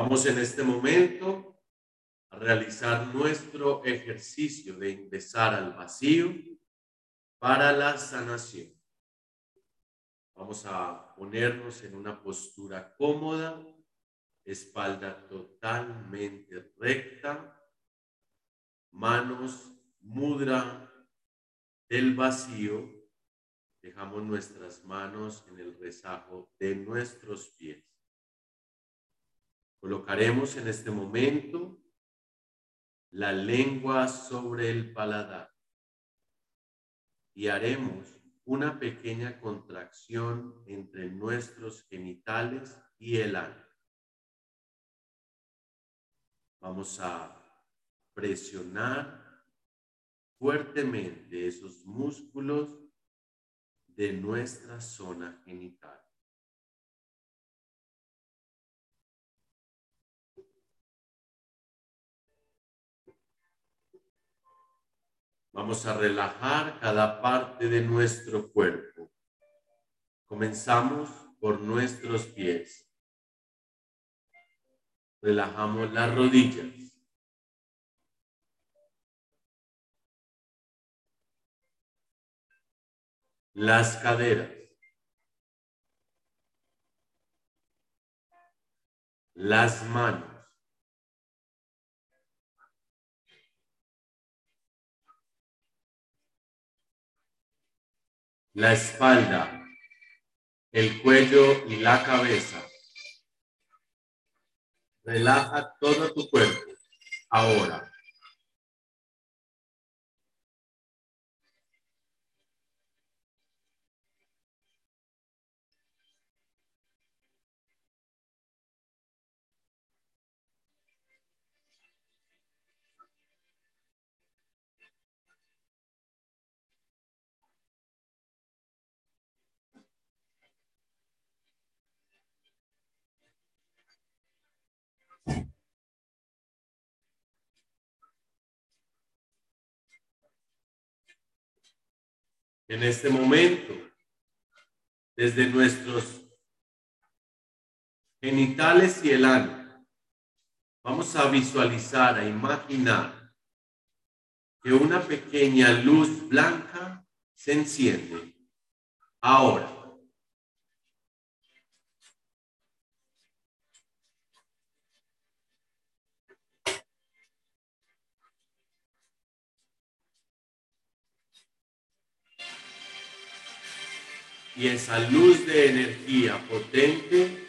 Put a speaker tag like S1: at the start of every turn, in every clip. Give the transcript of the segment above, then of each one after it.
S1: Vamos en este momento a realizar nuestro ejercicio de ingresar al vacío para la sanación. Vamos a ponernos en una postura cómoda, espalda totalmente recta, manos mudra del vacío. Dejamos nuestras manos en el rezago de nuestros pies. Colocaremos en este momento la lengua sobre el paladar y haremos una pequeña contracción entre nuestros genitales y el ano. Vamos a presionar fuertemente esos músculos de nuestra zona genital. Vamos a relajar cada parte de nuestro cuerpo. Comenzamos por nuestros pies. Relajamos las rodillas. Las caderas. Las manos. La espalda, el cuello y la cabeza. Relaja todo tu cuerpo. Ahora. En este momento, desde nuestros genitales y el ano, vamos a visualizar, a imaginar que una pequeña luz blanca se enciende. Ahora, y esa luz de energía potente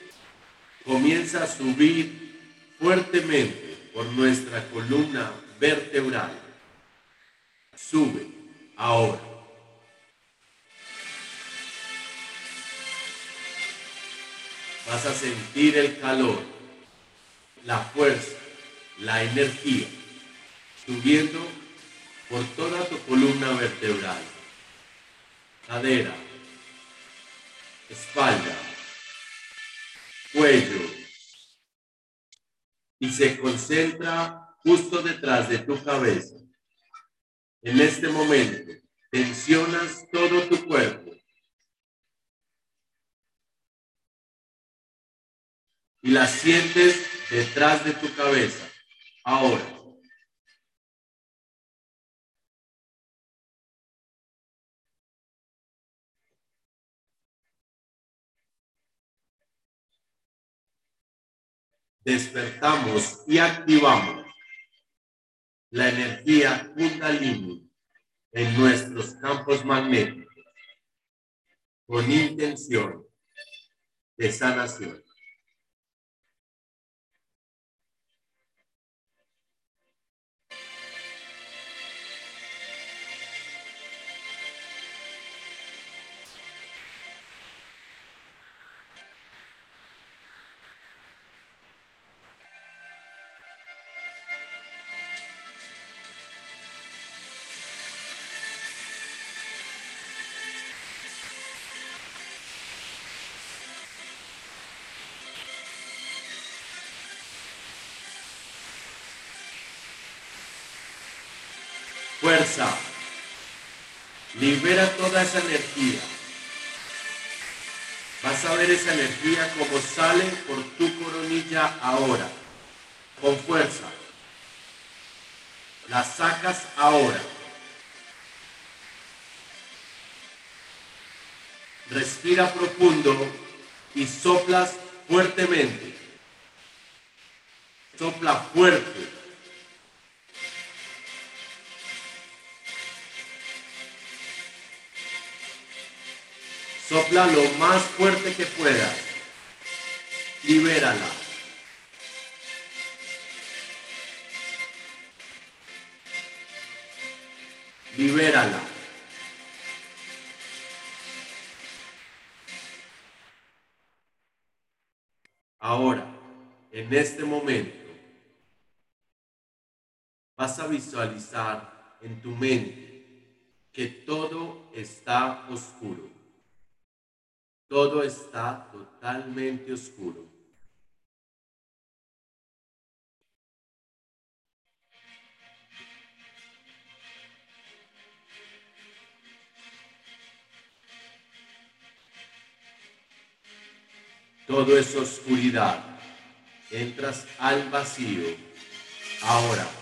S1: comienza a subir fuertemente por nuestra columna vertebral. Sube ahora. Vas a sentir el calor, la fuerza, la energía subiendo por toda tu columna vertebral, cadera, espalda, cuello y se concentra justo detrás de tu cabeza. En este momento, tensionas todo tu cuerpo y la sientes detrás de tu cabeza. Ahora. Despertamos y activamos la energía Kundalini en nuestros campos magnéticos con intención de sanación. Fuerza. Libera toda esa energía. Vas a ver esa energía como sale por tu coronilla ahora. con fuerza. La sacas ahora. Respira profundo y soplas fuertemente. Sopla fuerte. Sopla lo más fuerte que puedas. Libérala. Libérala. Ahora, en este momento, vas a visualizar en tu mente que todo está oscuro. Todo está totalmente oscuro. Todo es oscuridad. Entras al vacío. Ahora.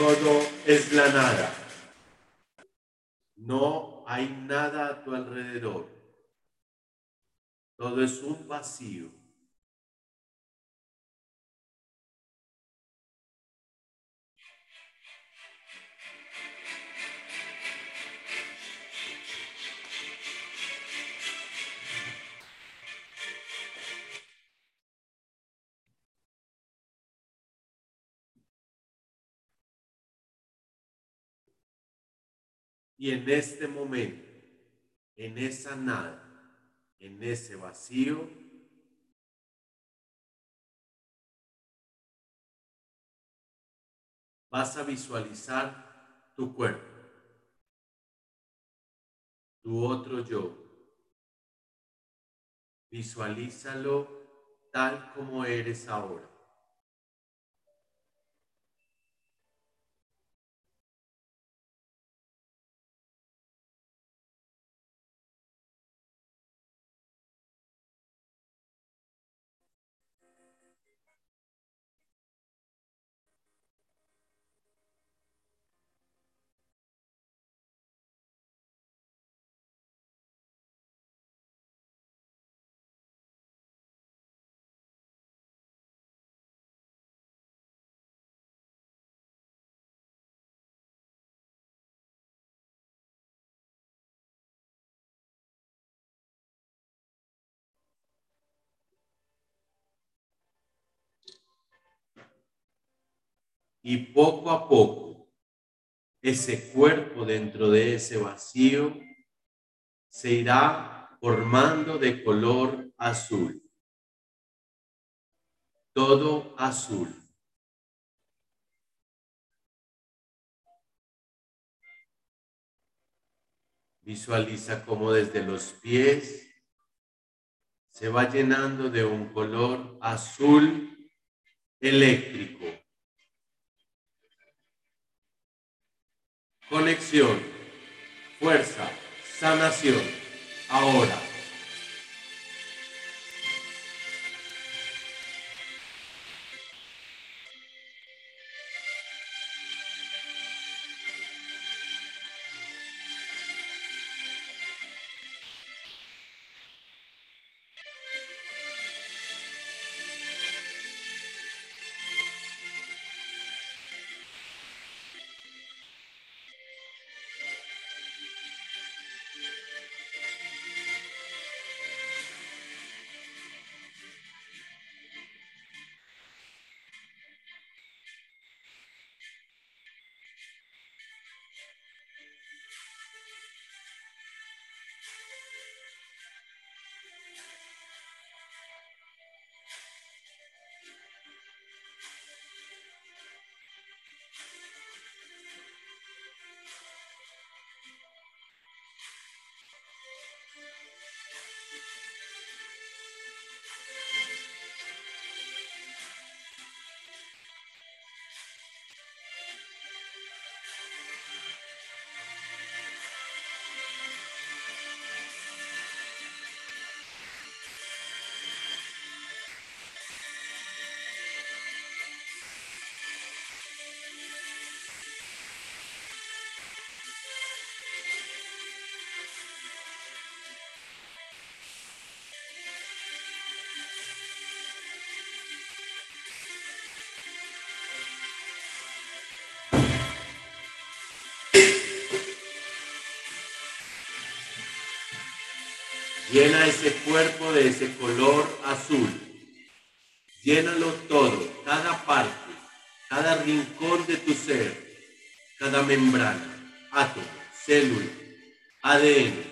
S1: Todo es la nada. No hay nada a tu alrededor. Todo es un vacío. Y en este momento, en esa nada, en ese vacío, vas a visualizar tu cuerpo, tu otro yo. Visualízalo tal como eres ahora. Y poco a poco ese cuerpo dentro de ese vacío se irá formando de color azul. Todo azul. Visualiza cómo desde los pies se va llenando de un color azul eléctrico. Conexión, fuerza, sanación, ahora. Llena ese cuerpo de ese color azul. Llénalo todo, cada parte, cada rincón de tu ser, cada membrana, átomo, célula, ADN,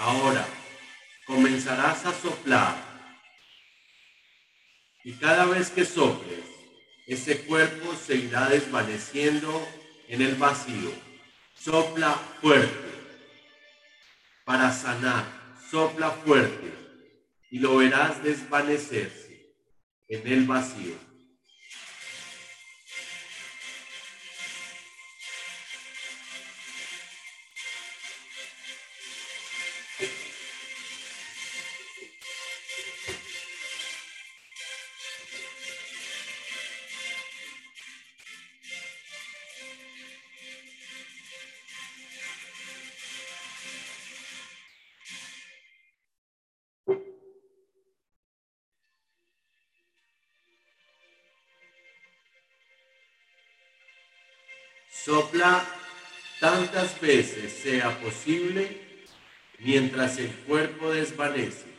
S1: Ahora comenzarás a soplar y cada vez que soples, ese cuerpo se irá desvaneciendo en el vacío. Sopla fuerte para sanar, sopla fuerte y lo verás desvanecerse en el vacío. Sopla tantas veces sea posible mientras el cuerpo desvanece.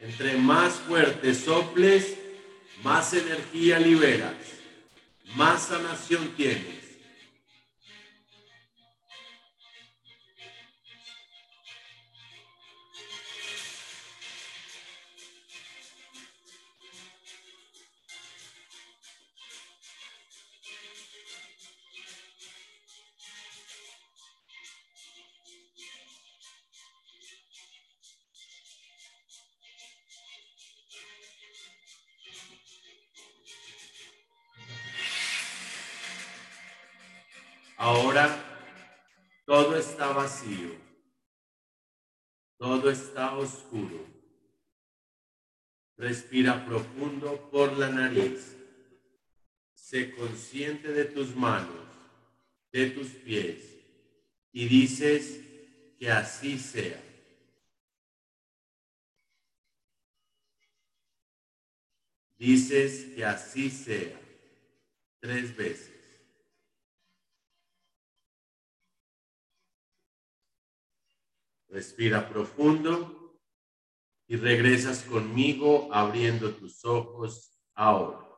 S1: Entre más fuerte soples, más energía liberas, más sanación tienes. Ahora todo está vacío, todo está oscuro. Respira profundo por la nariz. Sé consciente de tus manos, de tus pies y dices que así sea. Dices que así sea tres veces. Respira profundo y regresas conmigo abriendo tus ojos ahora.